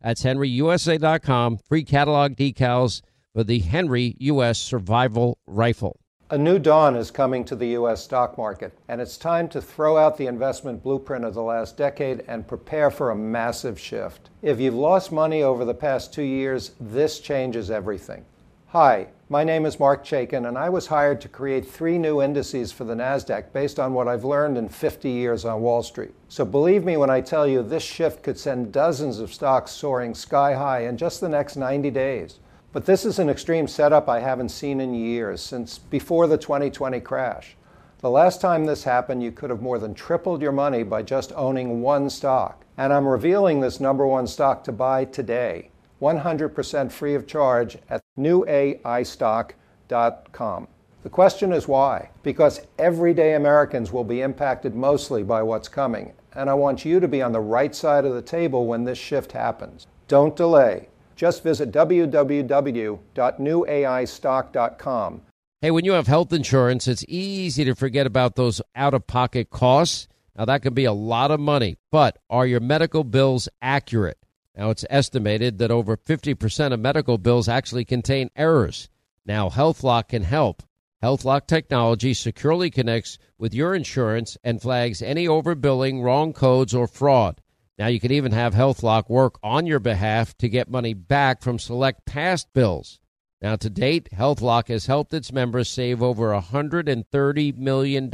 That's henryusa.com. Free catalog decals for the Henry U.S. Survival Rifle. A new dawn is coming to the U.S. stock market, and it's time to throw out the investment blueprint of the last decade and prepare for a massive shift. If you've lost money over the past two years, this changes everything. Hi, my name is Marc Chaikin, and I was hired to create three new indices for the NASDAQ based on what I've learned in 50 years on Wall Street. So believe me when I tell you this shift could send dozens of stocks soaring sky high in just the next 90 days. But this is an extreme setup I haven't seen in years, since before the 2020 crash. The last time this happened, you could have more than tripled your money by just owning one stock. And I'm revealing this number one stock to buy today, 100% free of charge at newaistock.com. The question is why? Because everyday Americans will be impacted mostly by what's coming, and I want you to be on the right side of the table when this shift happens. Don't delay. Just visit www.newaistock.com. Hey, when you have health insurance, it's easy to forget about those out of pocket costs. Now, that can be a lot of money, but are your medical bills accurate? Now, it's estimated that over 50% of medical bills actually contain errors. Now, HealthLock can help. HealthLock technology securely connects with your insurance and flags any overbilling, wrong codes, or fraud. Now you can even have HealthLock work on your behalf to get money back from select past bills. Now to date, HealthLock has helped its members save over $130 million.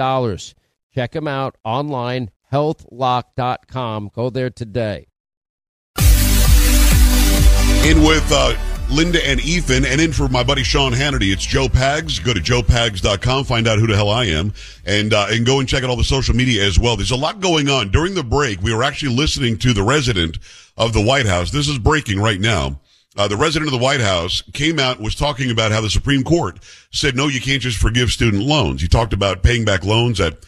Check them out online, healthlock.com. Go there today. In with uh, Linda and Ethan, and in for my buddy Sean Hannity. It's Joe Pags. Go to joepags.com, find out who the hell I am, and uh, and go and check out all the social media as well. There's a lot going on. During the break, we were actually listening to the resident of the White House. This is breaking right now. Uh, the resident of the White House came out was talking about how the Supreme Court said no, you can't just forgive student loans. He talked about paying back loans at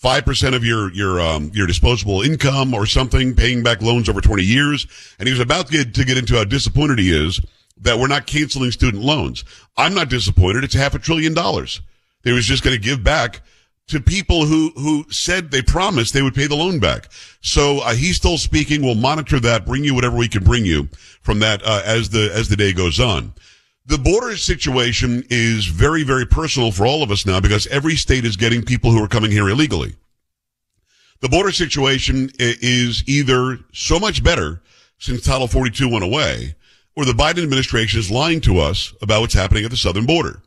five percent of your your um, your disposable income or something, paying back loans over twenty years, and he was about to get to get into how disappointed he is that we're not canceling student loans. I'm not disappointed. It's half a trillion dollars. They was just going to give back to people who, who said they promised they would pay the loan back. So uh, he's still speaking. We'll monitor that, bring you whatever we can bring you from that uh, as the as the day goes on. The border situation is very very personal for all of us now because every state is getting people who are coming here illegally. The border situation is either so much better since Title 42 went away, or the Biden administration is lying to us about what's happening at the southern border.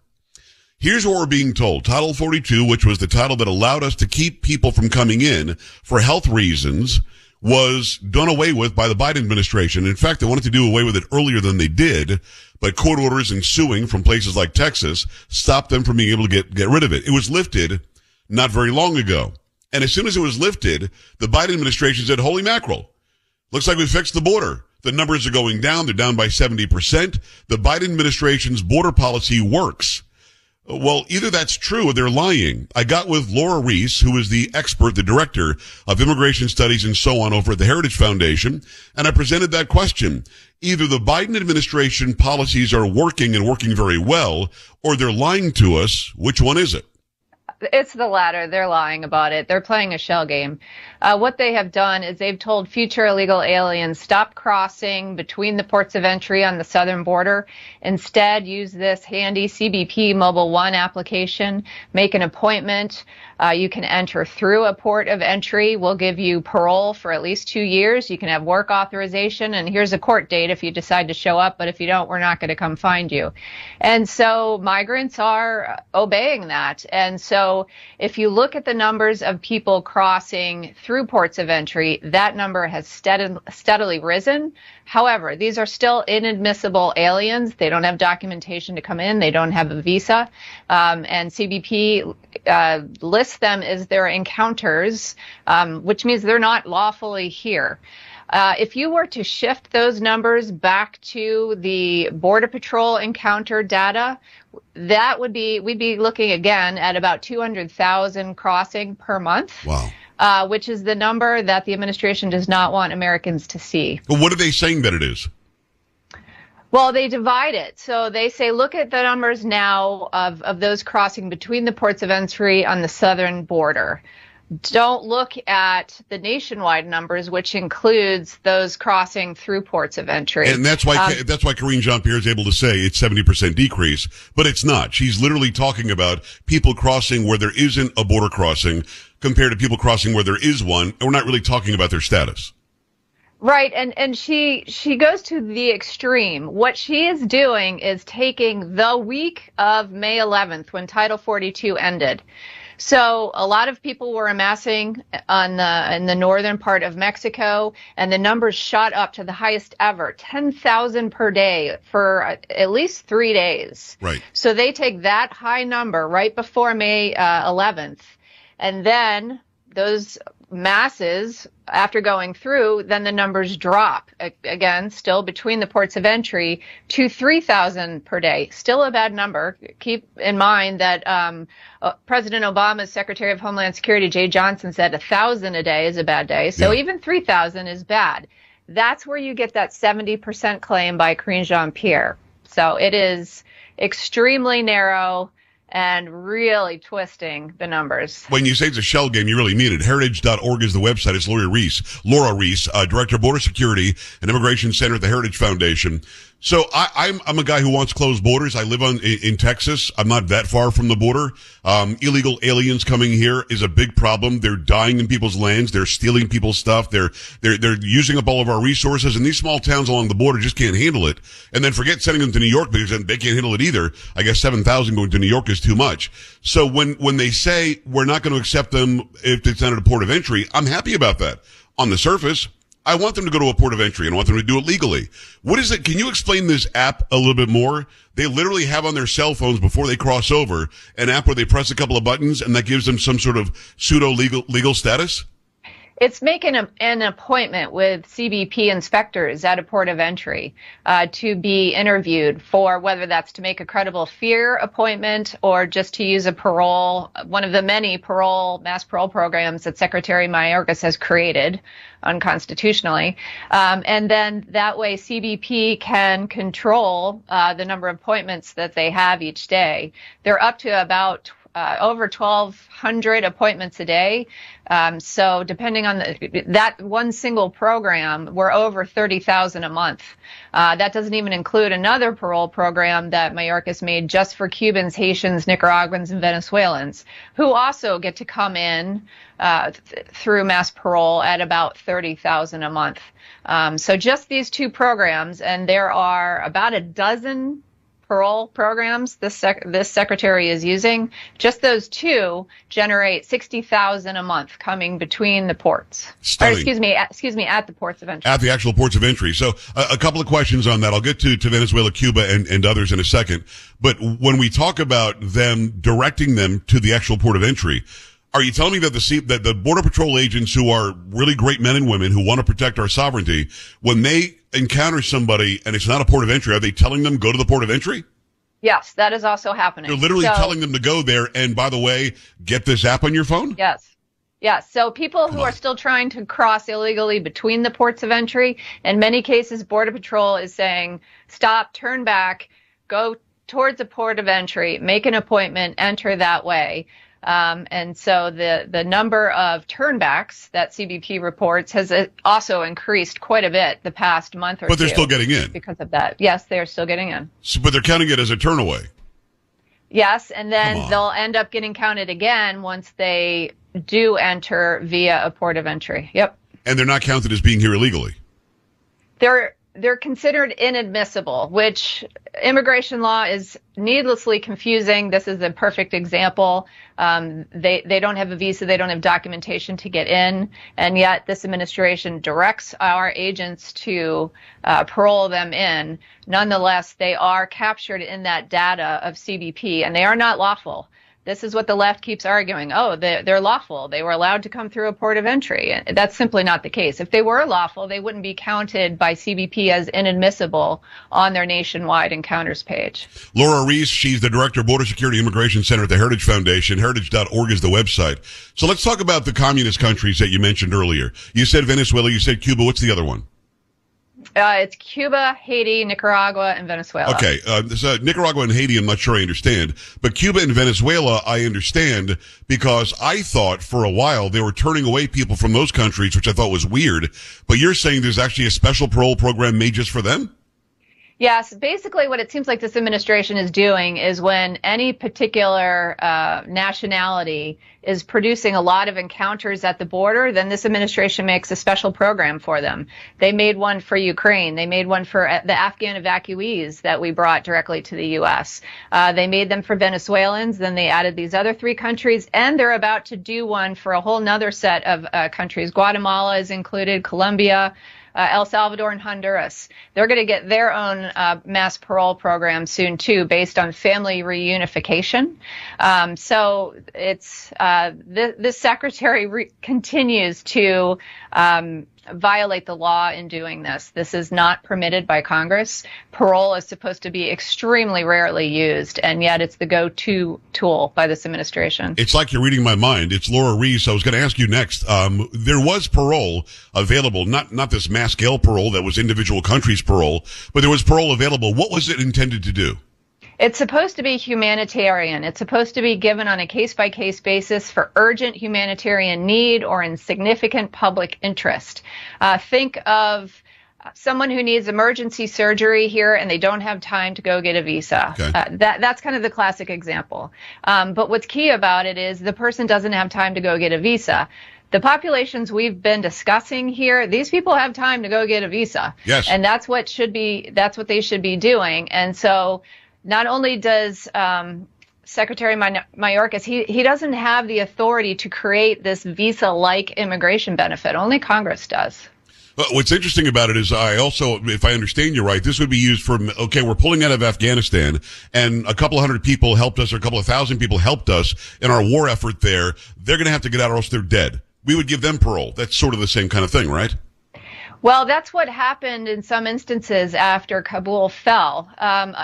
Here's what we're being told. Title 42, which was the title that allowed us to keep people from coming in for health reasons, was done away with by the Biden administration. In fact, they wanted to do away with it earlier than they did, but court orders ensuing from places like Texas stopped them from being able to get, get rid of it. It was lifted not very long ago. And as soon as it was lifted, the Biden administration said, holy mackerel, looks like we fixed the border. The numbers are going down. They're down by 70%. The Biden administration's border policy works. Well, either that's true or they're lying. I got with Lora Ries, who is the expert, the director of immigration studies and so on over at the Heritage Foundation, and I presented that question. Either the Biden administration policies are working and working very well, or they're lying to us. Which one is it? It's the latter. They're lying about it. They're playing a shell game. Uh, what they have done is they've told future illegal aliens stop crossing between the ports of entry on the southern border. Instead, use this handy CBP Mobile One application. Make an appointment. Uh, you can enter through a port of entry. We'll give you parole for at least two years. You can have work authorization, and here's a court date if you decide to show up. But if you don't, we're not going to come find you. And so migrants are obeying that. And so if you look at the numbers of people crossing through ports of entry, that number has steadily, steadily risen. However, these are still inadmissible aliens. They don't have documentation to come in. They don't have a visa. Um, and CBP uh, lists them as their encounters, um, which means they're not lawfully here. Uh, if you were to shift those numbers back to the Border Patrol encounter data, that would be, we'd be looking again at about 200,000 crossing per month. Wow. Uh, which is the number that the administration does not want Americans to see. But what are they saying that it is? Well, they divide it. So they say, look at the numbers now of, of those crossing between the ports of entry on the southern border don't look at the nationwide numbers, which includes those crossing through ports of entry. And that's why um, that's why Karine Jean Pierre is able to say it's seventy percent decrease, but it's not. She's literally talking about people crossing where there isn't a border crossing compared to people crossing where there is one, and we're not really talking about their status. Right, and and she she goes to the extreme. What she is doing is taking the week of May 11th when Title 42 ended so a lot of people were amassing on the in the northern part of Mexico, and the numbers shot up to the highest ever, 10,000 per day for at least three days. Right. So they take that high number right before May uh, 11th, and then those masses after going through, then the numbers drop again, still between the ports of entry to 3,000 per day. Still a bad number. Keep in mind that um, uh, President Obama's Secretary of Homeland Security, Jeh Johnson, said 1,000 a day is a bad day. So yeah. even 3,000 is bad. That's where you get that 70% claim by Karine Jean Pierre. So it is extremely narrow and really twisting the numbers. When you say it's a shell game, you really mean it. Heritage.org is the website. It's Lora Ries, Lora Ries, uh, Director of Border Security and Immigration Center at the Heritage Foundation. So I, am I'm, I'm a guy who wants closed borders. I live on in, in Texas. I'm not that far from the border. Um, illegal aliens coming here is a big problem. They're dying in people's lands. They're stealing people's stuff. They're they're they're using up all of our resources. And these small towns along the border just can't handle it. And then forget sending them to New York because they can't handle it either. I guess seven thousand going to New York is too much. So when when they say we're not going to accept them if it's not at a port of entry, I'm happy about that. On the surface, I want them to go to a port of entry and I want them to do it legally. What is it? Can you explain this app a little bit more? They literally have on their cell phones before they cross over an app where they press a couple of buttons and that gives them some sort of pseudo legal legal status. It's making a, an appointment with CBP inspectors at a port of entry uh, to be interviewed for whether that's to make a credible fear appointment or just to use a parole, one of the many parole, mass parole programs that Secretary Mayorkas has created unconstitutionally. Um, and then that way CBP can control uh, the number of appointments that they have each day. They're up to about uh, over 1,200 appointments a day. Um, so depending on the, that one single program, we're over 30,000 a month. Uh, that doesn't even include another parole program that Mayorkas made just for Cubans, Haitians, Nicaraguans, and Venezuelans, who also get to come in uh, th- through mass parole at about 30,000 a month. Um, so just these two programs, and there are about a dozen programs this sec- this secretary is using, just those two generate sixty thousand a month coming between the ports. Or, excuse me, at, excuse me, at the ports of entry. At the actual ports of entry. So uh, a couple of questions on that. I'll get to to Venezuela, Cuba, and and others in a second. But when we talk about them directing them to the actual port of entry. Are you telling me that the that the border patrol agents who are really great men and women who want to protect our sovereignty, when they encounter somebody and it's not a port of entry, are they telling them go to the port of entry? Yes, that is also happening. They're literally so, telling them to go there. And by the way, get this app on your phone. Yes. Yes. So people who are still trying to cross illegally between the ports of entry, in many cases, Border Patrol is saying, stop, turn back, go towards a port of entry, make an appointment, enter that way. Um, and so the, the number of turnbacks that CBP reports has uh, also increased quite a bit the past month or But they're still getting in. because of that. Yes, they're still getting in. So, but they're counting it as a turnaway. Yes, and then they'll end up getting counted again once they do enter via a port of entry. Yep. And they're not counted as being here illegally. they're they're considered inadmissible, which immigration law is needlessly confusing. This is a perfect example. Um, they they don't have a visa, they don't have documentation to get in, and yet this administration directs our agents to uh, parole them in. Nonetheless, they are captured in that data of CBP, and they are not lawful. This is what the left keeps arguing. Oh, they're, they're lawful. They were allowed to come through a port of entry. That's simply not the case. If they were lawful, they wouldn't be counted by CBP as inadmissible on their nationwide encounters page. Lora Ries, she's the director of Border Security Immigration Center at the Heritage Foundation. Heritage.org is the website. So let's talk about the communist countries that you mentioned earlier. You said Venezuela, you said Cuba. What's the other one? Uh, it's Cuba, Haiti, Nicaragua, and Venezuela. Okay, uh, so Nicaragua and Haiti, I'm not sure I understand, but Cuba and Venezuela, I understand because I thought for a while they were turning away people from those countries, which I thought was weird. But you're saying there's actually a special parole program made just for them? Yes, basically what it seems like this administration is doing is when any particular uh, nationality is producing a lot of encounters at the border, then this administration makes a special program for them. They made one for Ukraine. They made one for uh, the Afghan evacuees that we brought directly to the U.S. Uh, they made them for Venezuelans. Then they added these other three countries, and they're about to do one for a whole nother set of uh, countries. Guatemala is included, Colombia uh, El Salvador and Honduras. They're going to get their own uh, mass parole program soon too, based on family reunification. Um, so it's uh, th- this secretary re- continues to um, violate the law in doing this. This is not permitted by Congress. Parole is supposed to be extremely rarely used, and yet it's the go-to tool by this administration. It's like you're reading my mind. It's Lora Ries. I was going to ask you next. Um, there was parole available, not not this mass scale parole that was individual countries parole, but there was parole available. What was it intended to do? It's supposed to be humanitarian. It's supposed to be given on a case by case basis for urgent humanitarian need or in significant public interest. Uh, think of someone who needs emergency surgery here and they don't have time to go get a visa. Okay. Uh, that that's kind of the classic example. Um, but what's key about it is the person doesn't have time to go get a visa. The populations we've been discussing here, these people have time to go get a visa. Yes. And that's what should be that's what they should be doing. And so not only does um, Secretary May- Mayorkas, he, he doesn't have the authority to create this visa-like immigration benefit. Only Congress does. But what's interesting about it is I also, if I understand you right, this would be used for, okay, we're pulling out of Afghanistan and a couple of hundred people helped us or a couple of thousand people helped us in our war effort there. They're going to have to get out or else they're dead. We would give them parole. That's sort of the same kind of thing, right? Well, that's what happened in some instances after Kabul fell. Um,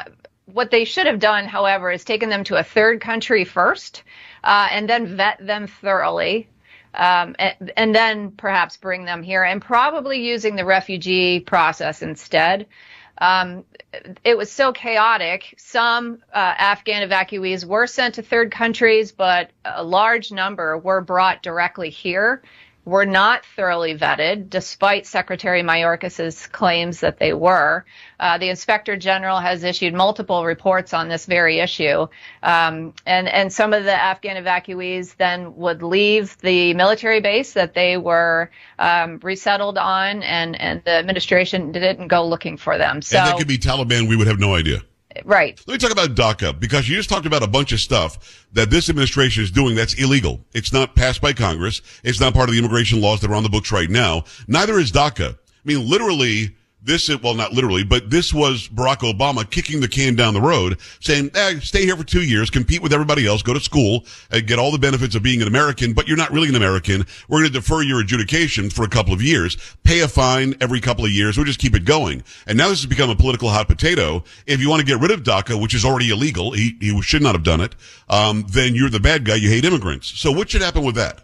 what they should have done, however, is taken them to a third country first, uh, and then vet them thoroughly, um, and, and, then perhaps bring them here, and probably using the refugee process instead. Um, it was so chaotic. Some uh, Afghan evacuees were sent to third countries, but a large number were brought directly here were not thoroughly vetted, despite Secretary Mayorkas's claims that they were. Uh, the Inspector General has issued multiple reports on this very issue, um, and and some of the Afghan evacuees then would leave the military base that they were um, resettled on, and and the administration didn't go looking for them. So and that could be Taliban. We would have no idea. Right. Let me talk about DACA because you just talked about a bunch of stuff that this administration is doing that's illegal. It's not passed by Congress. It's not part of the immigration laws that are on the books right now. Neither is DACA. I mean, literally, this is, well, not literally, but this was Barack Obama kicking the can down the road, saying, eh, stay here for two years, compete with everybody else, go to school, and get all the benefits of being an American, but you're not really an American. We're going to defer your adjudication for a couple of years, pay a fine every couple of years. We'll just keep it going. And now this has become a political hot potato. If you want to get rid of DACA, which is already illegal, he, he should not have done it, um, then you're the bad guy. You hate immigrants. So what should happen with that?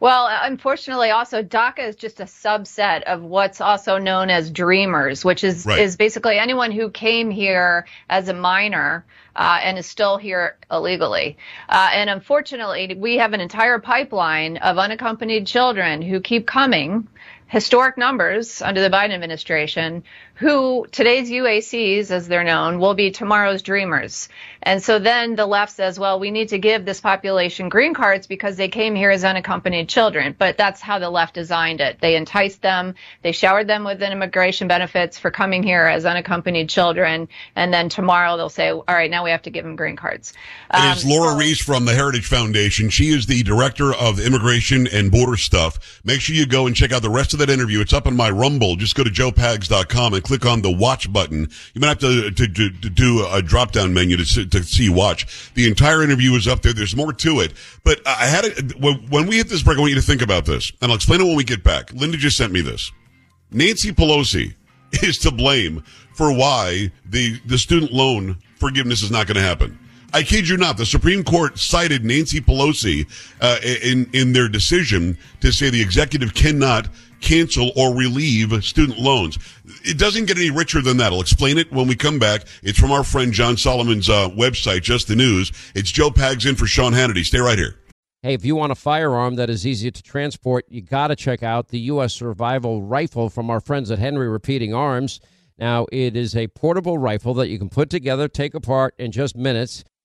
Well, unfortunately, also DACA is just a subset of what's also known as Dreamers, which is Right. is basically anyone who came here as a minor uh, and is still here illegally. Uh, and unfortunately, we have an entire pipeline of unaccompanied children who keep coming. Historic numbers under the Biden administration, who today's UACs, as they're known, will be tomorrow's dreamers. And so then the left says, well, we need to give this population green cards because they came here as unaccompanied children. But that's how the left designed it. They enticed them, they showered them with immigration benefits for coming here as unaccompanied children. And then tomorrow they'll say, all right, now we have to give them green cards. And it's Um, Lora so- Ries from the Heritage Foundation. She is the director of immigration and border stuff. Make sure you go and check out the rest of that interview. It's up on my Rumble. Just go to joepags.com and click on the watch button. You might have to, to, to, to do a drop down menu to, to see watch. The entire interview is up there. There's more to it. But I had it, when when we hit this break, I want you to think about this. And I'll explain it when we get back. Linda just sent me this. Nancy Pelosi is to blame for why the, the student loan forgiveness is not going to happen. I kid you not. The Supreme Court cited Nancy Pelosi uh, in in their decision to say the executive cannot cancel or relieve student loans. It doesn't get any richer than that. I'll explain it when we come back. It's from our friend John Solomon's uh, website, Just the News. It's Joe Pags in for Sean Hannity. Stay right here. Hey, if you want a firearm that is easy to transport, you got to check out the U.S. Survival Rifle from our friends at Henry Repeating Arms. Now, it is a portable rifle that you can put together, take apart in just minutes.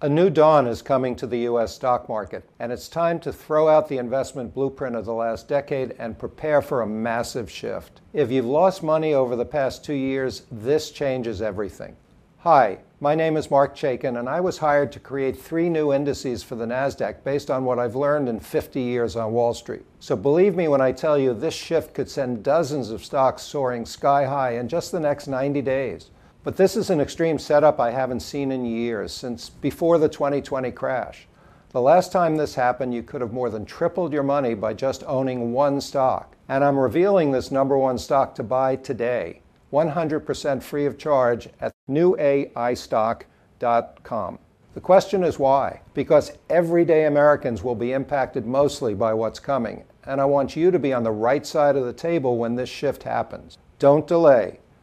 A new dawn is coming to the U.S. stock market, and it's time to throw out the investment blueprint of the last decade and prepare for a massive shift. If you've lost money over the past two years, this changes everything. Hi, my name is Marc Chaikin, and I was hired to create three new indices for the NASDAQ based on what I've learned in 50 years on Wall Street. So believe me when I tell you this shift could send dozens of stocks soaring sky high in just the next 90 days. But this is an extreme setup I haven't seen in years, since before the 2020 crash. The last time this happened, you could have more than tripled your money by just owning one stock. And I'm revealing this number one stock to buy today, 100% free of charge at newaistock.com. The question is why? Because everyday Americans will be impacted mostly by what's coming, and I want you to be on the right side of the table when this shift happens. Don't delay.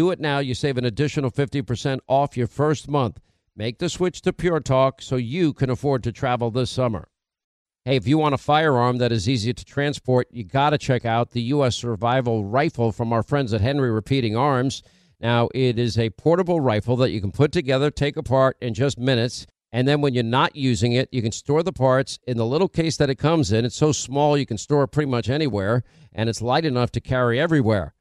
Do it now. You save an additional 50% off your first month. Make the switch to Pure Talk so you can afford to travel this summer. Hey, if you want a firearm that is easy to transport, you got to check out the U.S. Survival Rifle from our friends at Henry Repeating Arms. Now, it is a portable rifle that you can put together, take apart in just minutes. And then when you're not using it, you can store the parts in the little case that it comes in. It's so small you can store it pretty much anywhere, and it's light enough to carry everywhere.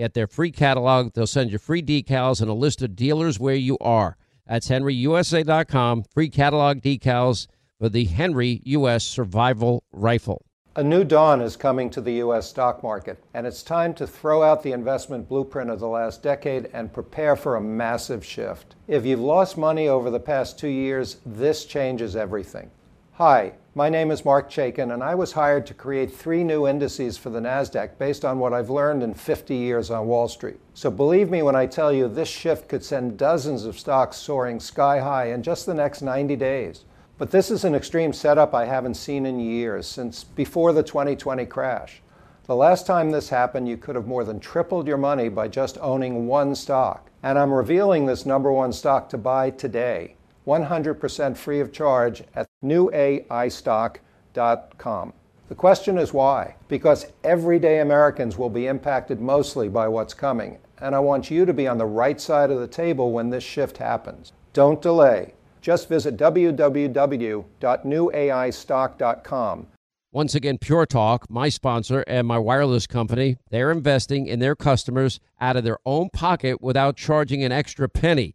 get their free catalog. They'll send you free decals and a list of dealers where you are. That's henryusa.com, free catalog decals for the Henry U.S. Survival Rifle. A new dawn is coming to the U.S. stock market, and it's time to throw out the investment blueprint of the last decade and prepare for a massive shift. If you've lost money over the past two years, this changes everything. Hi, my name is Marc Chaikin, and I was hired to create three new indices for the NASDAQ based on what I've learned in 50 years on Wall Street. So believe me when I tell you this shift could send dozens of stocks soaring sky high in just the next 90 days. But this is an extreme setup I haven't seen in years, since before the 2020 crash. The last time this happened, you could have more than tripled your money by just owning one stock. And I'm revealing this number one stock to buy today, 100% free of charge at newaistock.com. The question is why? Because everyday Americans will be impacted mostly by what's coming, and I want you to be on the right side of the table when this shift happens. Don't delay. Just visit www.newaistock.com. Once again, Pure Talk, my sponsor and my wireless company, they're investing in their customers out of their own pocket without charging an extra penny.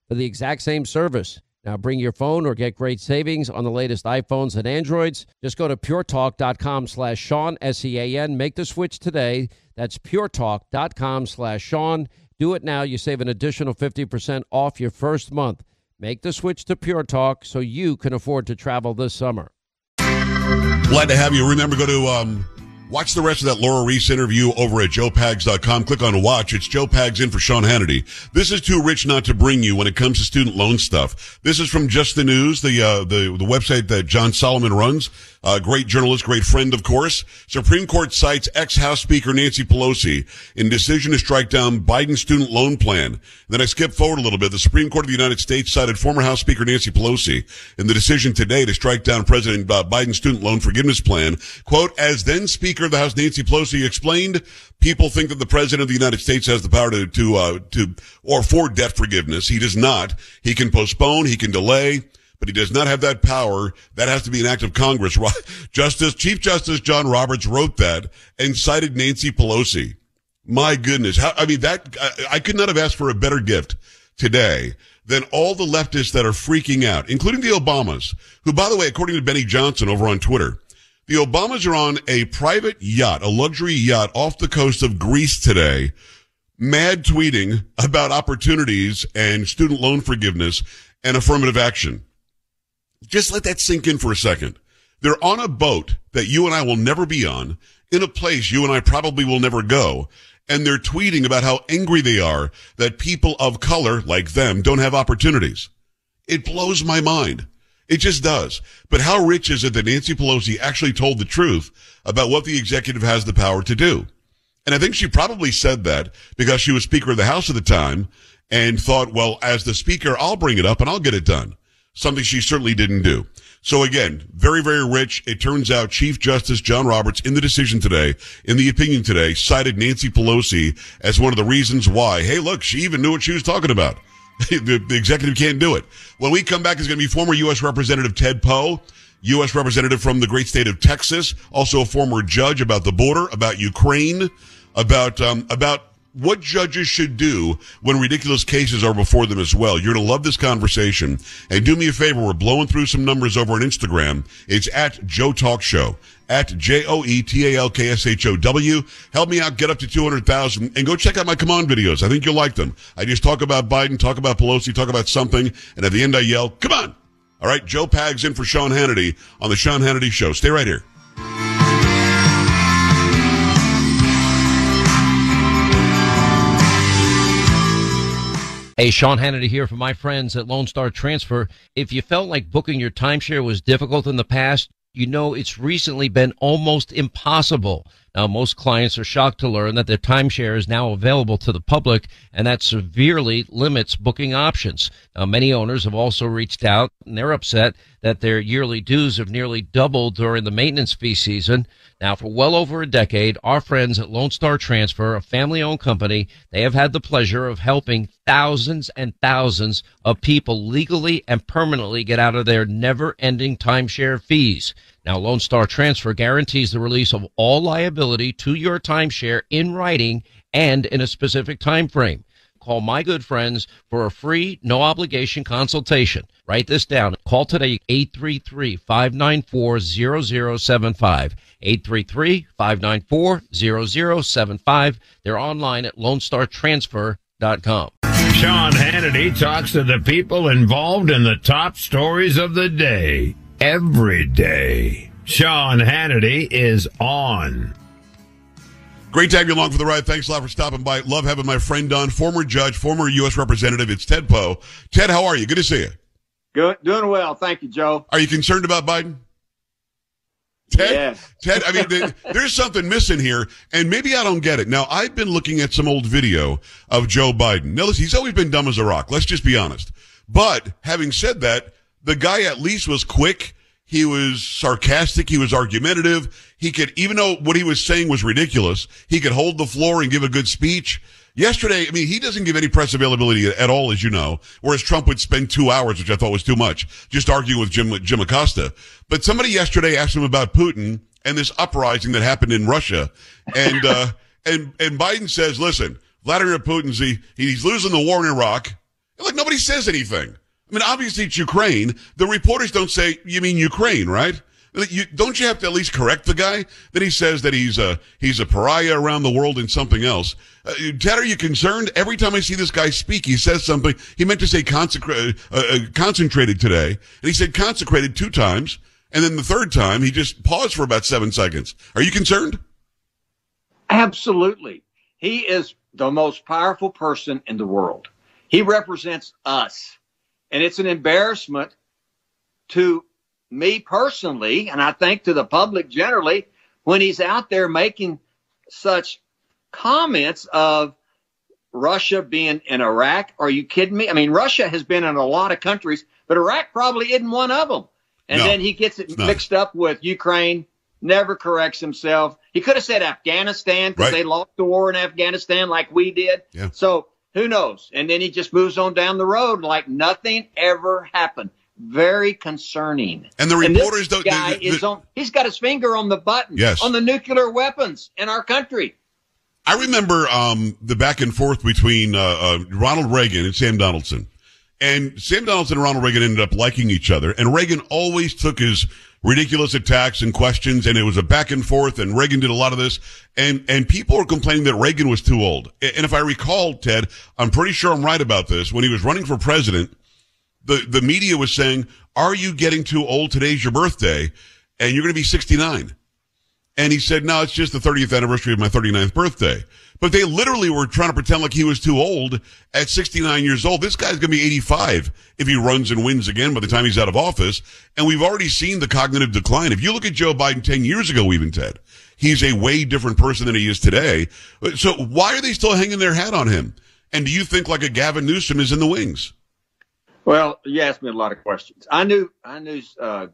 for the exact same service. Now bring your phone or get great savings on the latest iPhones and Androids. Just go to puretalk.com slash Sean, S-E-A-N. Make the switch today. That's puretalk.com slash Sean. Do it now. You save an additional 50% off your first month. Make the switch to Pure Talk so you can afford to travel this summer. Glad to have you. Remember, go to um, watch the rest of that Lora Ries interview over at joepags.com. Click on watch. It's Joe Pags in for Sean Hannity. This is too rich not to bring you when it comes to student loan stuff. This is from Just the News, the uh, the the website that John Solomon runs. Uh, great journalist, great friend, of course. Supreme Court cites ex-House Speaker Nancy Pelosi in decision to strike down Biden's student loan plan. Then I skip forward a little bit. The Supreme Court of the United States cited former House Speaker Nancy Pelosi in the decision today to strike down President uh, Biden's student loan forgiveness plan. Quote, as then Speaker of the House Nancy Pelosi explained, people think that the President of the United States has the power to, to, uh, to, or for debt forgiveness. He does not. He can postpone, he can delay but he does not have that power. That has to be an act of Congress. Justice, Chief Justice John Roberts wrote that and cited Nancy Pelosi. My goodness. How, I mean, that, I, I could not have asked for a better gift today than all the leftists that are freaking out, including the Obamas, who, by the way, according to Benny Johnson over on Twitter, the Obamas are on a private yacht, a luxury yacht off the coast of Greece today, mad tweeting about opportunities and student loan forgiveness and affirmative action. Just let that sink in for a second. They're on a boat that you and I will never be on, in a place you and I probably will never go, and they're tweeting about how angry they are that people of color, like them, don't have opportunities. It blows my mind. It just does. But how rich is it that Nancy Pelosi actually told the truth about what the executive has the power to do? And I think she probably said that because she was Speaker of the House at the time and thought, well, as the Speaker, I'll bring it up and I'll get it done something she certainly didn't do. So again, very, very rich. It turns out Chief Justice John Roberts in the decision today, in the opinion today, cited Nancy Pelosi as one of the reasons why, hey, look, she even knew what she was talking about. the, the executive can't do it. When we come back, is going to be former U.S. Representative Ted Poe. U.S. Representative from the great state of Texas, also a former judge about the border, about Ukraine, about um, about what judges should do when ridiculous cases are before them as well. You're going to love this conversation. And do me a favor, we're blowing through some numbers over on Instagram. It's at Joe Talk Show. At J-O-E-T-A-L-K-S-H-O-W. Help me out, get up to 200,000, and go check out my Come On videos. I think you'll like them. I just talk about Biden, talk about Pelosi, talk about something, and at the end I yell, Come on! All right, Joe Pags in for Sean Hannity on the Sean Hannity Show. Stay right here. Hey, Sean Hannity here for my friends at Lone Star Transfer. If you felt like booking your timeshare was difficult in the past, you know it's recently been almost impossible. Now, most clients are shocked to learn that their timeshare is now available to the public, and that severely limits booking options. Now, many owners have also reached out, and they're upset that their yearly dues have nearly doubled during the maintenance fee season. Now, for well over a decade, our friends at Lone Star Transfer, a family-owned company, they have had the pleasure of helping thousands and thousands of people legally and permanently get out of their never-ending timeshare fees. Now, Lone Star Transfer guarantees the release of all liability to your timeshare in writing and in a specific time frame. Call my good friends for a free, no obligation consultation. Write this down. Call today 833-594-0075. 833-594-0075. They're online at lonestartransfer.com. Sean Hannity talks to the people involved in the top stories of the day every day. Sean Hannity is on. Great to have you along for the ride. Thanks a lot for stopping by. Love having my friend on, former judge, former U.S. representative. It's Ted Poe. Ted, how are you? Good to see you. Good, doing well. Thank you, Joe. Are you concerned about Biden? Ted, yeah. Ted, I mean, there's something missing here, and maybe I don't get it. Now, I've been looking at some old video of Joe Biden. Now, listen, he's always been dumb as a rock. Let's just be honest. But having said that, the guy at least was quick. He was sarcastic. He was argumentative. He could, even though what he was saying was ridiculous, he could hold the floor and give a good speech. Yesterday, I mean, he doesn't give any press availability at all, as you know, whereas Trump would spend two hours, which I thought was too much, just arguing with Jim, Jim Acosta. But somebody yesterday asked him about Putin and this uprising that happened in Russia. And, uh, and, and Biden says, listen, Vladimir Putin's, he, he's losing the war in Iraq. Like nobody says anything. I mean, obviously it's Ukraine. The reporters don't say, you mean Ukraine, right? You, don't you have to at least correct the guy that he says that he's a he's a pariah around the world and something else? Uh, Ted, are you concerned? Every time I see this guy speak, he says something. He meant to say consecra- uh, uh, concentrated today, and he said consecrated two times, and then the third time he just paused for about seven seconds. Are you concerned? Absolutely. He is the most powerful person in the world. He represents us. And it's an embarrassment to me personally, and I think to the public generally, when he's out there making such comments of Russia being in Iraq. Are you kidding me? I mean, Russia has been in a lot of countries, but Iraq probably isn't one of them. And No, then he gets it mixed up with Ukraine, never corrects himself. He could have said Afghanistan because Right. they lost the war in Afghanistan like we did. Yeah. So who knows? And then he just moves on down the road like nothing ever happened. Very concerning. And the reporters don't- Guy the- the- is on. He's got his finger on the button. Yes. On the nuclear weapons in our country. I remember um, the back and forth between uh, uh, Ronald Reagan and Sam Donaldson. And Sam Donaldson and Ronald Reagan ended up liking each other. And Reagan always took his ridiculous attacks and questions, and it was a back and forth. And Reagan did a lot of this. And and people were complaining that Reagan was too old. And if I recall, Ted, I'm pretty sure I'm right about this. When he was running for president, the the media was saying, "Are you getting too old? Today's your birthday, and you're going to be 69." And he said, no, it's just the 30th anniversary of my 39th birthday. But they literally were trying to pretend like he was too old at 69 years old. This guy's going to be 85 if he runs and wins again by the time he's out of office. And we've already seen the cognitive decline. If you look at Joe Biden 10 years ago, even Ted, he's a way different person than he is today. So why are they still hanging their hat on him? And do you think like a Gavin Newsom is in the wings? Well, you asked me a lot of questions. I knew I knew uh,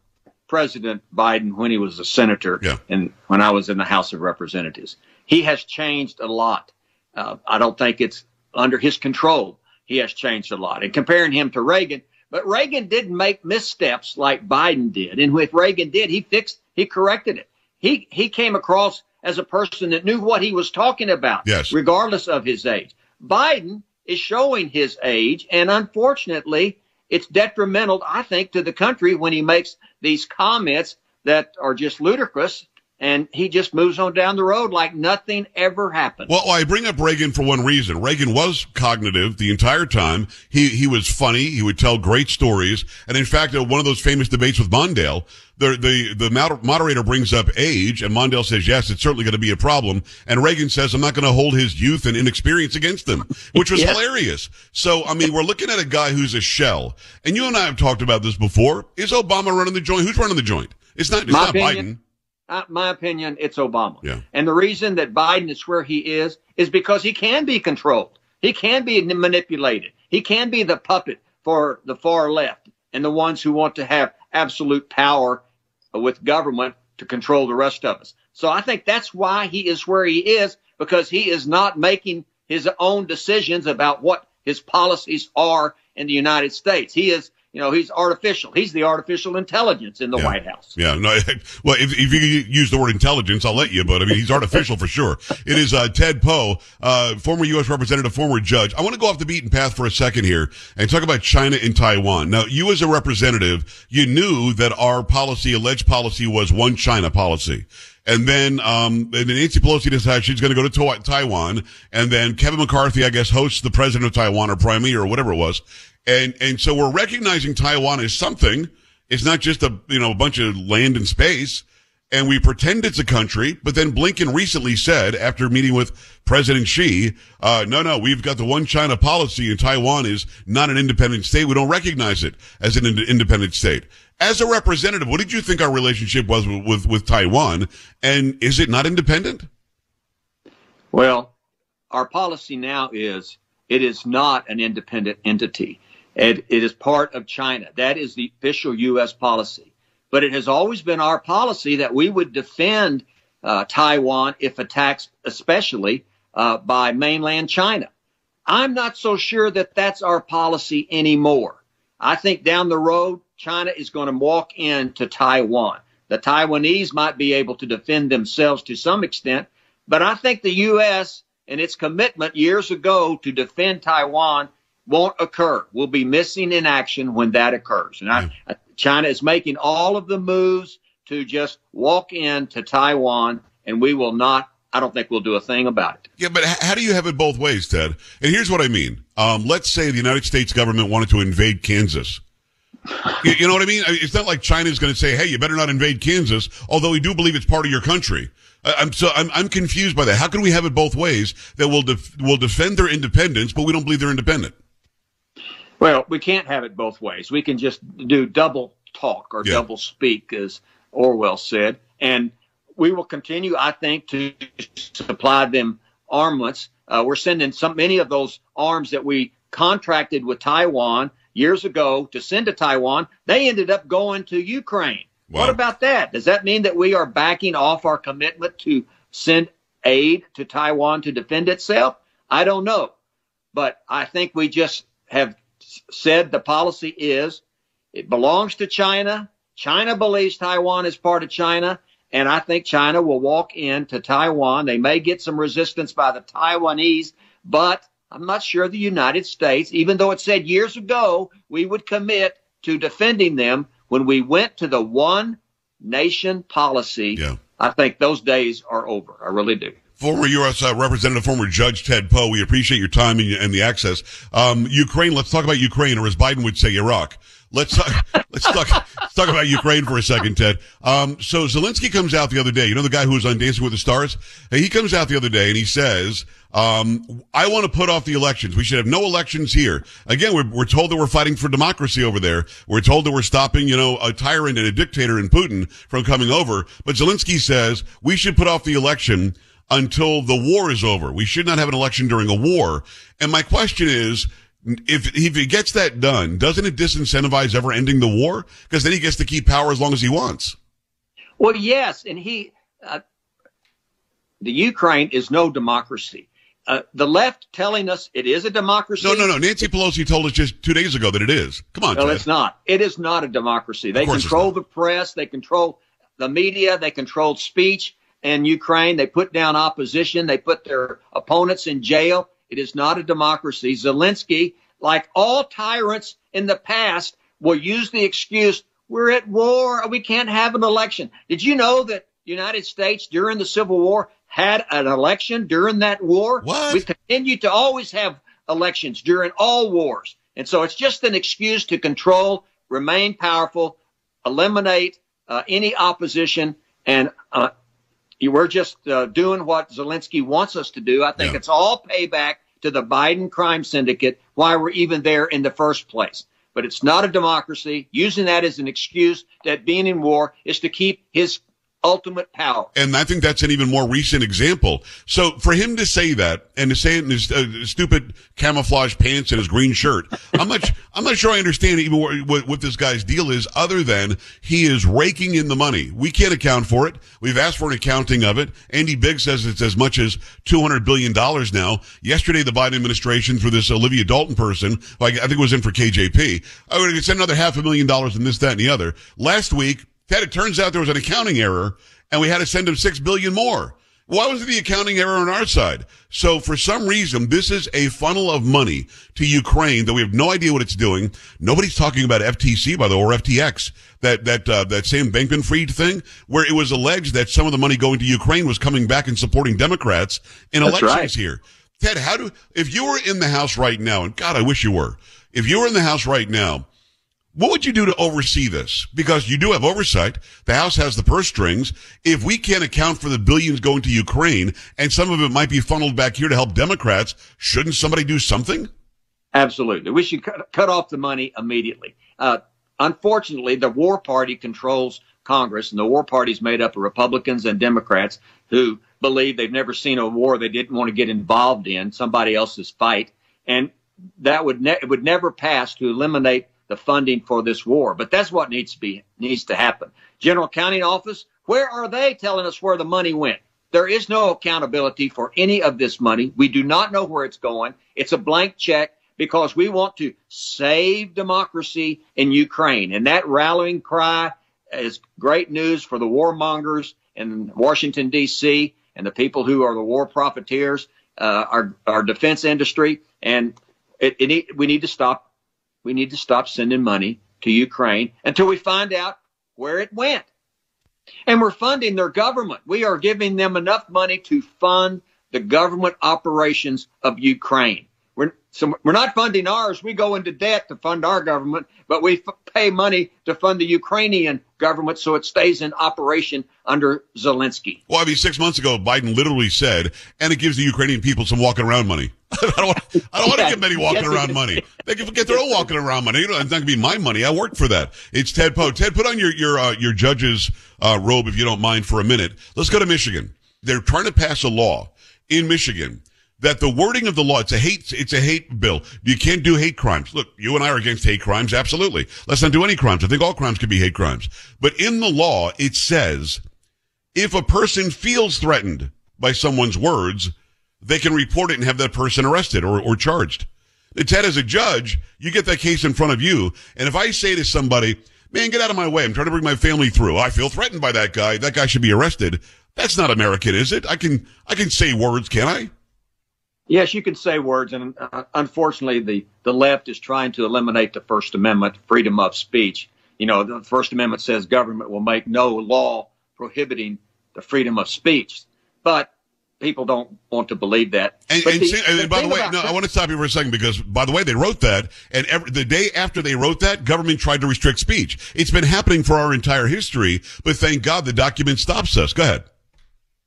President Biden when he was a senator Yeah. and when I was in the House of Representatives. He has changed a lot. Uh, I don't think it's under his control. He has changed a lot. And comparing him to Reagan, but Reagan didn't make missteps like Biden did. And with Reagan did, he fixed, he corrected it. He he came across as a person that knew what he was talking about, Yes. regardless of his age. Biden is showing his age, and unfortunately, it's detrimental, I think, to the country when he makes these comments that are just ludicrous and he just moves on down the road like nothing ever happened. Well, I bring up Reagan for one reason. Reagan was cognitive the entire time. He he was funny. He would tell great stories. And in fact, uh, one of those famous debates with Mondale, the the the moderator brings up age, and Mondale says, "Yes, it's certainly going to be a problem." And Reagan says, "I'm not going to hold his youth and inexperience against him," which was hilarious. So, I mean, we're looking at a guy who's a shell. And you and I have talked about this before. Is Obama running the joint? Who's running the joint? It's not. It's My not opinion, Biden uh, my opinion, it's Obama. Yeah. And the reason that Biden is where he is is because he can be controlled. He can be manipulated. He can be the puppet for the far left and the ones who want to have absolute power with government to control the rest of us. So I think that's why he is where he is because he is not making his own decisions about what his policies are in the United States. He is you know, he's artificial. He's the artificial intelligence in the yeah. White House. Yeah. No, well, if, if you use the word intelligence, I'll let you, but I mean, he's artificial for sure. It is, uh, Ted Poe, uh, former U.S. representative, former judge. I want to go off the beaten path for a second here and talk about China and Taiwan. Now, you as a representative, you knew that our policy, alleged policy was one China policy. And then, um, and then Nancy Pelosi decides she's going to go to Taiwan. And then Kevin McCarthy, I guess, hosts the president of Taiwan or prime minister or whatever it was. And, and so we're recognizing Taiwan as something. It's not just a, you know, a bunch of land and space. And we pretend it's a country, but then Blinken recently said, after meeting with President Xi, uh, no, no, we've got the one China policy and Taiwan is not an independent state. We don't recognize it as an ind- independent state. As a representative, what did you think our relationship was with, with, with Taiwan? And is it not independent? Well, our policy now is it is not an independent entity. It, it is part of China. That is the official U.S. policy. But it has always been our policy that we would defend uh, Taiwan if attacked, especially uh, by mainland China. I'm not so sure that that's our policy anymore. I think down the road, China is going to walk into Taiwan. The Taiwanese might be able to defend themselves to some extent, but I think the U.S. and its commitment years ago to defend Taiwan won't occur. We'll be missing in action when that occurs. And I, China is making all of the moves to just walk into Taiwan, and we will not. I don't think we'll do a thing about it. Yeah, but how do you have it both ways, Ted? And here's what I mean. Um, let's say the United States government wanted to invade Kansas. you, you know what I mean? It's not like China is going to say, "Hey, you better not invade Kansas," although we do believe it's part of your country. I'm so I'm, I'm confused by that. How can we have it both ways? That will def- will defend their independence, but we don't believe they're independent. Well, we can't have it both ways. We can just do double talk or yeah. double speak, as Orwell said. And we will continue, I think, to supply them armaments. Uh, we're sending some many of those arms that we contracted with Taiwan years ago to send to Taiwan. They ended up going to Ukraine. Wow. What about that? Does that mean that we are backing off our commitment to send aid to Taiwan to defend itself? I don't know. But I think we just have said the policy is it belongs to China. China believes Taiwan is part of China. And I think China will walk into Taiwan. They may get some resistance by the Taiwanese, but I'm not sure the United States, even though it said years ago we would commit to defending them when we went to the one nation policy. Yeah. I think those days are over. I really do former U.S. Uh, Representative, former Judge Ted Poe. We appreciate your time and, and the access. Um, Ukraine. Let's talk about Ukraine, or as Biden would say, Iraq. Let's talk, let's talk let's talk about Ukraine for a second, Ted. Um, so Zelensky comes out the other day. You know the guy who was on Dancing with the Stars. He comes out the other day and he says, um, "I want to put off the elections. We should have no elections here." Again, we're, we're told that we're fighting for democracy over there. We're told that we're stopping, you know, a tyrant and a dictator in Putin from coming over. But Zelensky says we should put off the election until the war is over. We should not have an election during a war. And my question is, if, if he gets that done, doesn't it disincentivize ever ending the war? Because then he gets to keep power as long as he wants. Well, yes, and he, uh, the Ukraine is no democracy. Uh, the left telling us it is a democracy. No, no, no. Nancy Pelosi told us just two days ago that it is. Come on. No, Ted. it's not. It is not a democracy. They control the press. They control the media. They control speech in Ukraine. They put down opposition. They put their opponents in jail. It is not a democracy. Zelensky, like all tyrants in the past, will use the excuse, we're at war. We can't have an election. Did you know that the United States during the Civil War had an election during that war. What? We continue to always have elections during all wars. And so it's just an excuse to control, remain powerful, eliminate uh, any opposition. And uh, we're just uh, doing what Zelensky wants us to do. I think Yeah. it's all payback to the Biden crime syndicate, why we're even there in the first place. But it's not a democracy. Using that as an excuse that being in war is to keep his ultimate power. And I think that's an even more recent example. So for him to say that and to say it in his uh, stupid camouflage pants and his green shirt, I'm not, I'm not sure I understand even what, what, what this guy's deal is other than he is raking in the money. We can't account for it. We've asked for an accounting of it. Andy Biggs says it's as much as $200 billion now. Yesterday, the Biden administration through this Olivia Dalton person, like I think it was in for KJP, I would send another half a million dollars in this, that, and the other. Last week, Ted, it turns out there was an accounting error and we had to send him six billion more. Why was it the accounting error on our side? So for some reason, this is a funnel of money to Ukraine that we have no idea what it's doing. Nobody's talking about FTC, by the way, or FTX, that, that, uh, that Sam Bankman-Fried thing, where it was alleged that some of the money going to Ukraine was coming back and supporting Democrats in That's elections right. here. Ted, how do, if you were in the House right now, and God, I wish you were, if you were in the House right now, what would you do to oversee this? Because you do have oversight. The House has the purse strings. If we can't account for the billions going to Ukraine and some of it might be funneled back here to help Democrats, shouldn't somebody do something? Absolutely. We should cut, cut off the money immediately. Uh, unfortunately, the War Party controls Congress, and the War Party is made up of Republicans and Democrats who believe they've never seen a war they didn't want to get involved in, somebody else's fight, and that would ne- would never pass to eliminate the funding for this war. But that's what needs to be needs to happen. General Accounting Office, where are they telling us where the money went? There is no accountability for any of this money. We do not know where it's going. It's a blank check because we want to save democracy in Ukraine. And that rallying cry is great news for the warmongers in Washington, D.C., and the people who are the war profiteers, uh, our, our defense industry. And it, it we need to stop. We need to stop sending money to Ukraine until we find out where it went. And we're funding their government. We are giving them enough money to fund the government operations of Ukraine. We're, so we're not funding ours. We go into debt to fund our government, but we f- pay money to fund the Ukrainian government so it stays in operation under Zelensky. Well, I mean, six months ago, Biden literally said, and it gives the Ukrainian people some walking around money. I don't want, I don't want to give many walking yes, around money. They can get their own walking around money. You know, It's not going to be my money. I work for that. It's Ted Poe. Ted, put on your your uh, your judge's uh, robe if you don't mind for a minute. Let's go to Michigan. They're trying to pass a law in Michigan that the wording of the law it's a hate it's a hate bill. You can't do hate crimes. Look, you and I are against hate crimes, absolutely. Let's not do any crimes. I think all crimes could be hate crimes. But in the law, it says if a person feels threatened by someone's words, they can report it and have that person arrested or, or charged. The Ted, as a judge, you get that case in front of you. And if I say to somebody, man, get out of my way. I'm trying to bring my family through. I feel threatened by that guy. That guy should be arrested. That's not American, is it? I can, I can say words, can I? Yes, you can say words, and uh, unfortunately, the, the left is trying to eliminate the First Amendment, freedom of speech. You know, the First Amendment says government will make no law prohibiting the freedom of speech, but people don't want to believe that. And, and, the- and the by the way, no, I want to stop you for a second because, by the way, they wrote that, and every, the day after they wrote that, government tried to restrict speech. It's been happening for our entire history, but thank God the document stops us. Go ahead.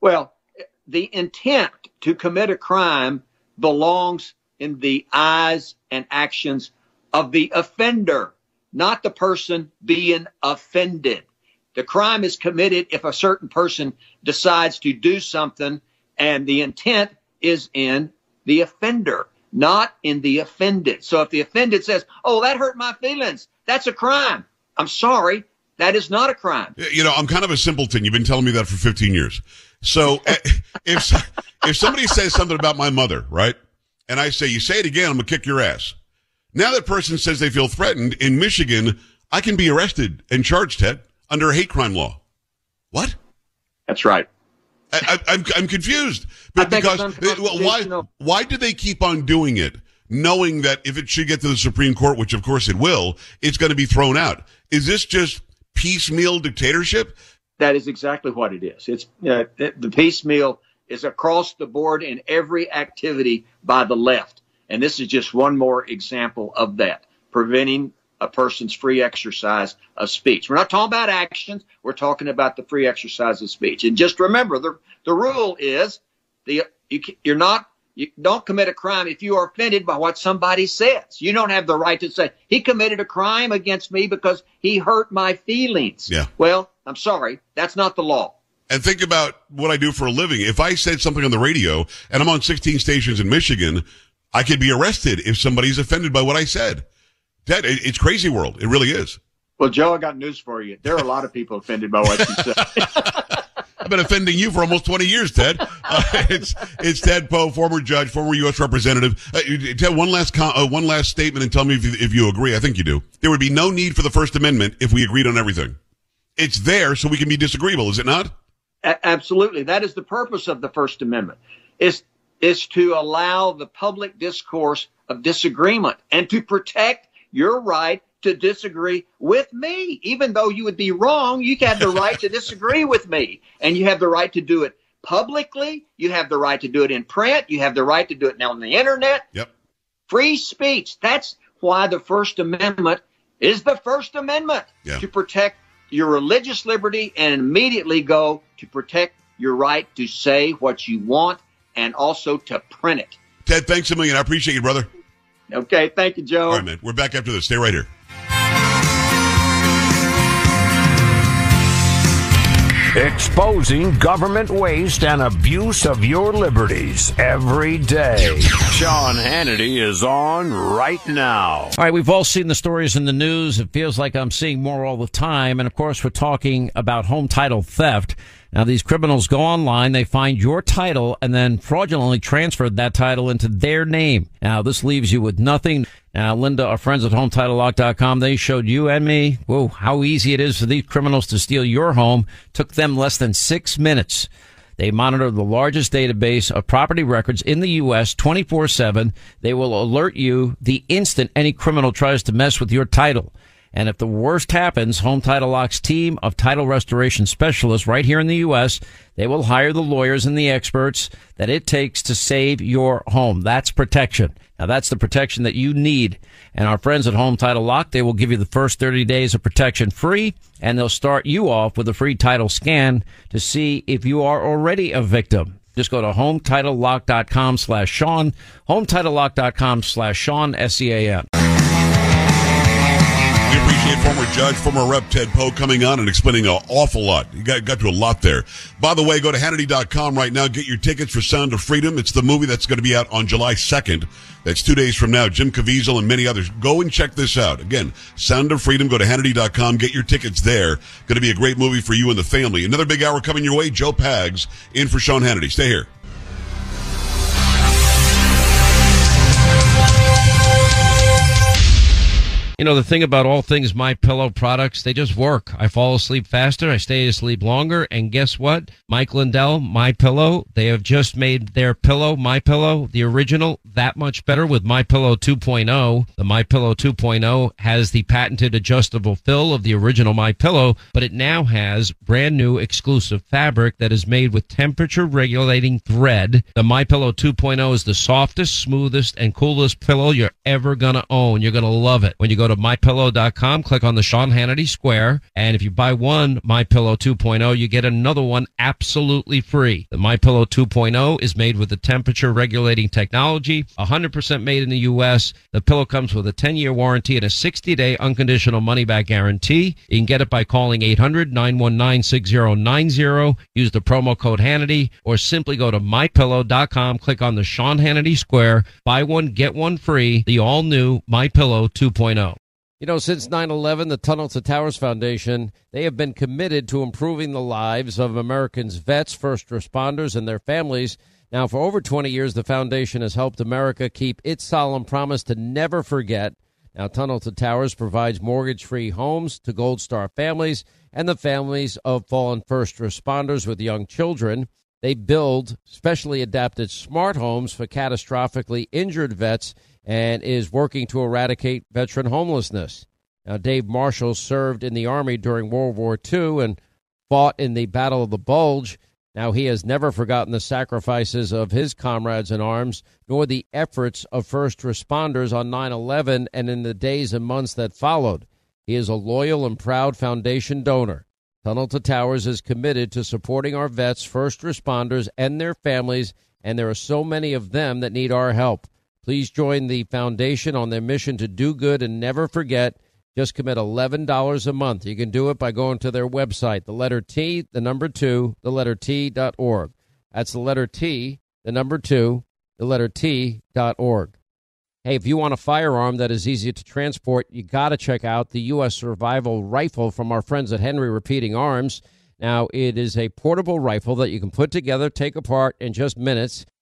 Well, the intent to commit a crime belongs in the eyes and actions of the offender, not the person being offended. The crime is committed if a certain person decides to do something and the intent is in the offender, not in the offended. So if the offended says, Oh, that hurt my feelings, that's a crime. I'm sorry. That is not a crime. You know, I'm kind of a simpleton. You've been telling me that for 15 years. So eh, if if somebody says something about my mother, right, and I say, "You say it again, I'm gonna kick your ass." Now that person says they feel threatened in Michigan, I can be arrested and charged, Ted, under a hate crime law. What? That's right. I, I, I'm I'm confused. But think because eh, why why do they keep on doing it, knowing that if it should get to the Supreme Court, which of course it will, it's going to be thrown out? Is this just piecemeal dictatorship? That is exactly what it is. It's uh, the piecemeal is across the board in every activity by the left. And this is just one more example of that, preventing a person's free exercise of speech. We're not talking about actions. We're talking about the free exercise of speech. And just remember, the, the rule is the, you, you're not, you don't commit a crime if you are offended by what somebody says. You don't have the right to say, he committed a crime against me because he hurt my feelings. Yeah. Well, I'm sorry. That's not the law. And think about what I do for a living. If I said something on the radio and I'm on 16 stations in Michigan, I could be arrested if somebody's offended by what I said. Ted, it's crazy world. It really is. Well, Joe, I got news for you. There are a lot of people offended by what you said. Been offending you for almost 20 years, Ted. Uh, it's it's Ted Poe, former judge, former U.S. representative. Uh, Ted, one last uh, one last statement, and tell me if you, if you agree. I think you do. There would be no need for the First Amendment if we agreed on everything. It's there so we can be disagreeable, is it not? A- absolutely. That is the purpose of the First Amendment. Is is to allow the public discourse of disagreement and to protect your right to disagree with me. Even though you would be wrong, you have the right to disagree with me. And you have the right to do it publicly. You have the right to do it in print. You have the right to do it now on the internet. Yep. Free speech. That's why the First Amendment is the First Amendment yeah. to protect your religious liberty and immediately go to protect your right to say what you want and also to print it. Ted, thanks a million. I appreciate you, brother. Okay, thank you, Joe. All right, man. We're back after this. Stay right here. Exposing government waste and abuse of your liberties every day. Sean Hannity is on right now. All right, we've all seen the stories in the news. It feels like I'm seeing more all the time. And of course, we're talking about home title theft. Now, these criminals go online, they find your title, and then fraudulently transferred that title into their name. Now, this leaves you with nothing. Now, Linda, our friends at HometitleLock.com, they showed you and me, whoa, how easy it is for these criminals to steal your home. Took them less than six minutes. They monitor the largest database of property records in the U.S. 24-7. They will alert you the instant any criminal tries to mess with your title. And if the worst happens, Home Title Lock's team of title restoration specialists right here in the U.S., they will hire the lawyers and the experts that it takes to save your home. That's protection. Now that's the protection that you need. And our friends at Home Title Lock, they will give you the first 30 days of protection free and they'll start you off with a free title scan to see if you are already a victim. Just go to HometitleLock.com slash Sean, HometitleLock.com slash Sean, S-E-A-N. We appreciate former judge, former rep Ted Poe coming on and explaining an awful lot. You got, got to a lot there. By the way, go to Hannity.com right now. Get your tickets for Sound of Freedom. It's the movie that's going to be out on July 2nd. That's two days from now. Jim Caviezel and many others. Go and check this out. Again, Sound of Freedom. Go to Hannity.com. Get your tickets there. Going to be a great movie for you and the family. Another big hour coming your way. Joe Pags in for Sean Hannity. Stay here. You know, the thing about all things My Pillow products, they just work. I fall asleep faster, I stay asleep longer, and guess what? Mike Lindell, My Pillow, they have just made their pillow, My Pillow, the original, that much better with My Pillow 2.0. The My Pillow 2.0 has the patented adjustable fill of the original My Pillow, but it now has brand new exclusive fabric that is made with temperature regulating thread. The My Pillow 2.0 is the softest, smoothest, and coolest pillow you're ever gonna own. You're gonna love it. When you go to mypillow.com, click on the Sean Hannity Square, and if you buy one My Pillow 2.0, you get another one absolutely free. The My Pillow 2.0 is made with the temperature regulating technology, 100% made in the US. The pillow comes with a 10-year warranty and a 60-day unconditional money-back guarantee. You can get it by calling 800-919-6090, use the promo code Hannity, or simply go to mypillow.com, click on the Sean Hannity Square, buy one, get one free, the all-new My Pillow 2.0. You know, since 9 11, the Tunnel to Towers Foundation, they have been committed to improving the lives of Americans' vets, first responders, and their families. Now, for over 20 years, the foundation has helped America keep its solemn promise to never forget. Now, Tunnel to Towers provides mortgage free homes to Gold Star families and the families of fallen first responders with young children. They build specially adapted smart homes for catastrophically injured vets and is working to eradicate veteran homelessness. Now, Dave Marshall served in the Army during World War II, and fought in the Battle of the Bulge. Now, he has never forgotten the sacrifices of his comrades in arms, nor the efforts of first responders on 9 11 and in the days and months that followed. He is a loyal and proud foundation donor. Tunnel to Towers is committed to supporting our vets, first responders, and their families, and there are so many of them that need our help. Please join the foundation on their mission to do good and never forget. Just commit $11 a month. You can do it by going to their website, the letter T, the number two, the letter T dot org. That's the letter T, the number two, the letter T dot org. Hey, if you want a firearm that is easy to transport, you got to check out the U.S. Survival Rifle from our friends at Henry Repeating Arms. Now, it is a portable rifle that you can put together, take apart in just minutes.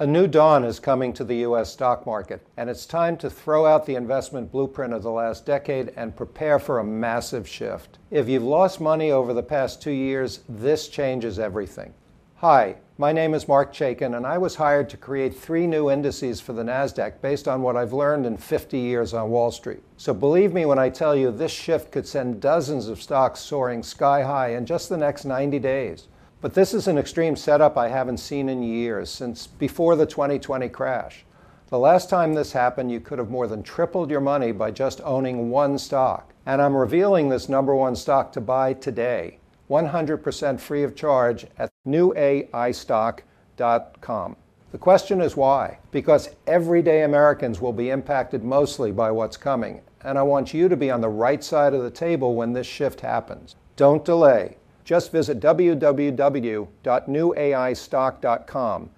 A new dawn is coming to the U.S. stock market, and it's time to throw out the investment blueprint of the last decade and prepare for a massive shift. If you've lost money over the past two years, this changes everything. Hi, my name is Marc Chaikin, and I was hired to create three new indices for the NASDAQ based on what I've learned in 50 years on Wall Street. So believe me when I tell you this shift could send dozens of stocks soaring sky high in just the next 90 days. But this is an extreme setup I haven't seen in years, since before the 2020 crash. The last time this happened, you could have more than tripled your money by just owning one stock. And I'm revealing this number one stock to buy today. 100% free of charge at newaistock.com. The question is why? Because everyday Americans will be impacted mostly by what's coming, and I want you to be on the right side of the table when this shift happens. Don't delay. Just visit www.newaistock.com